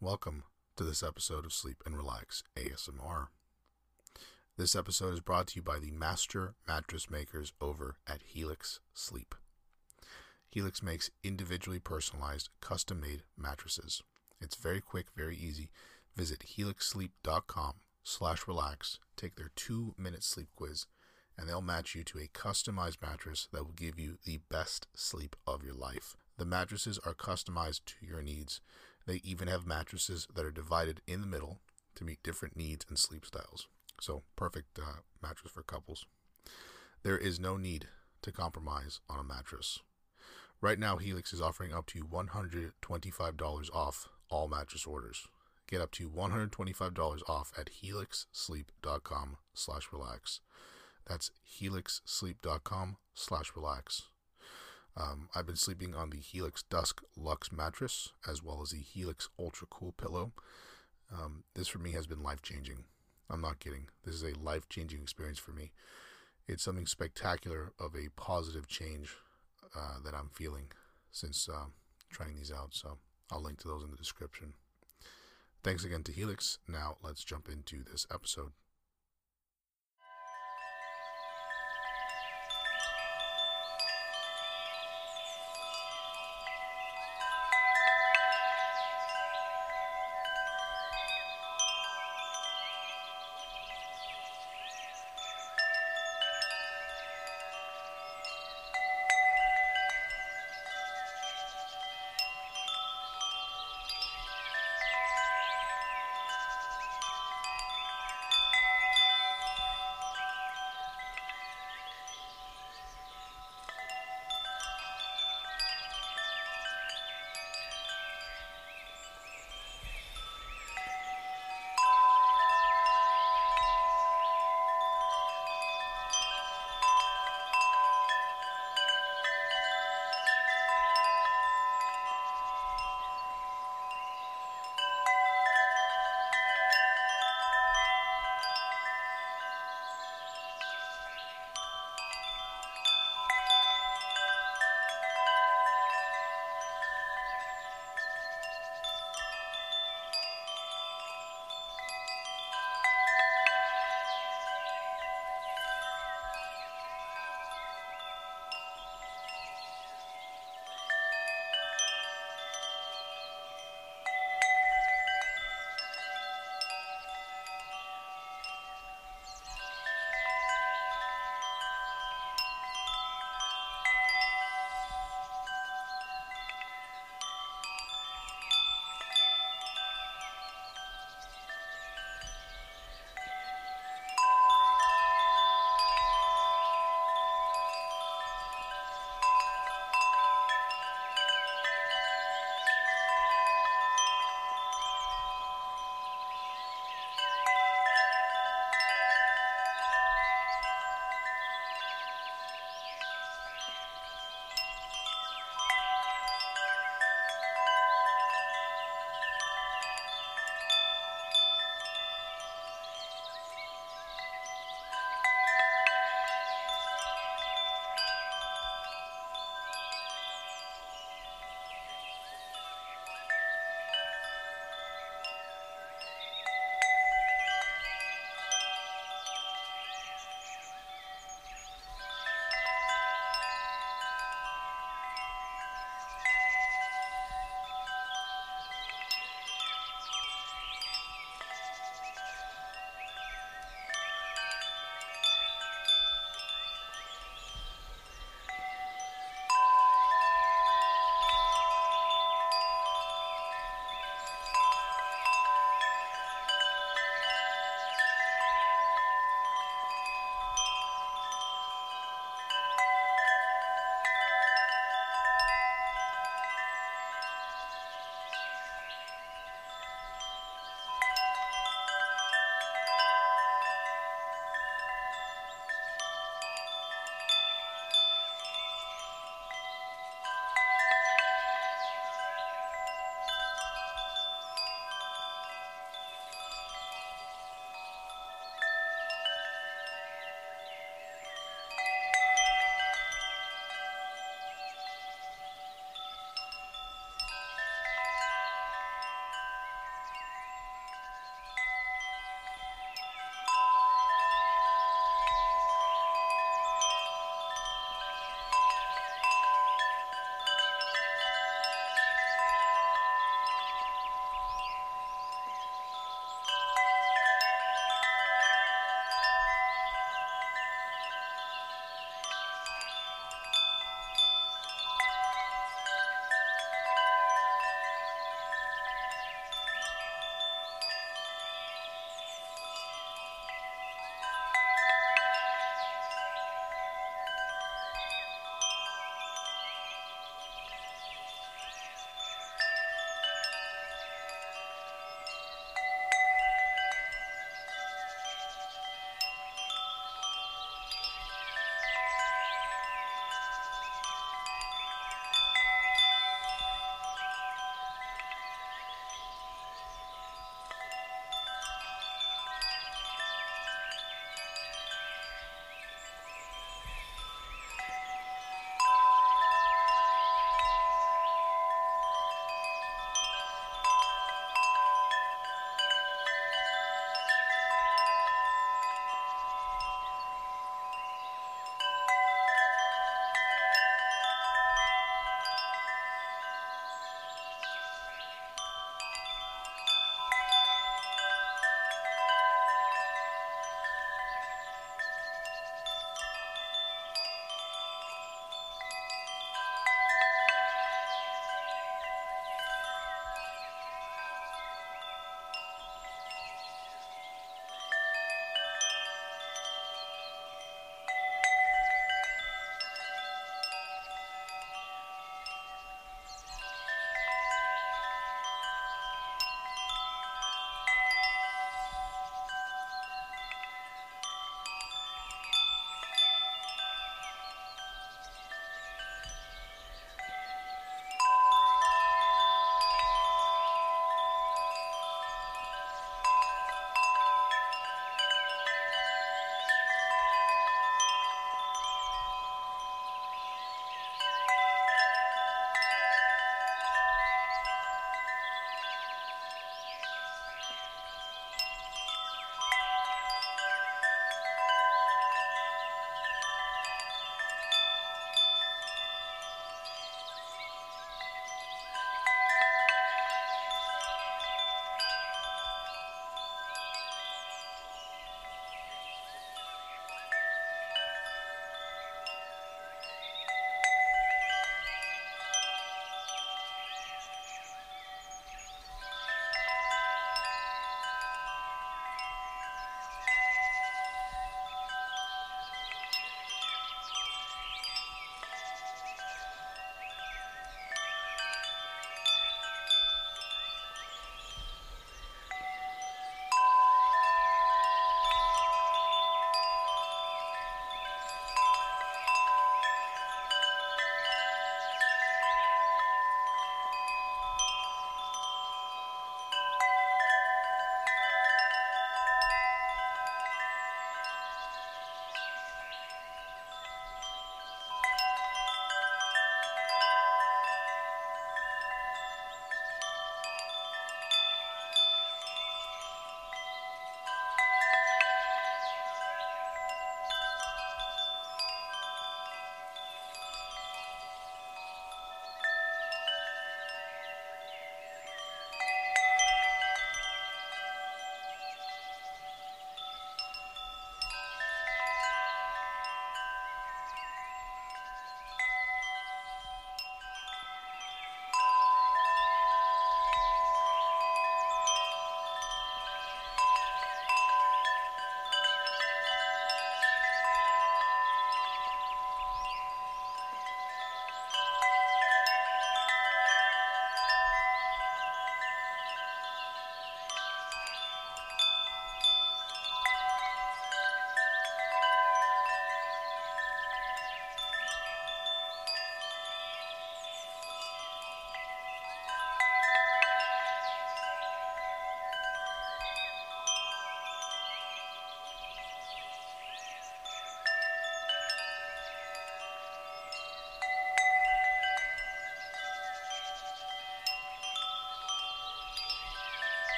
Welcome to this episode of Sleep and Relax ASMR. This episode is brought to you by the master mattress makers over at Helix Sleep. Helix makes individually personalized, custom made mattresses. It's very quick, very easy. Visit helixsleep.com slash relax, take their two minute sleep quiz, and they'll match you to a customized mattress that will give you the best sleep of your life. The mattresses are customized to your needs. They even have mattresses that are divided in the middle to meet different needs and sleep styles. So, perfect uh, mattress for couples. There is no need to compromise on a mattress. Right now, Helix is offering up to $125 off all mattress orders. Get up to $125 off at helixsleep.com slash relax. That's helixsleep.com slash relax. Um, I've been sleeping on the Helix Dusk Luxe mattress as well as the Helix Ultra Cool pillow. Um, this for me has been life changing. I'm not kidding. This is a life changing experience for me. It's something spectacular of a positive change uh, that I'm feeling since uh, trying these out. So I'll link to those in the description. Thanks again to Helix. Now let's jump into this episode.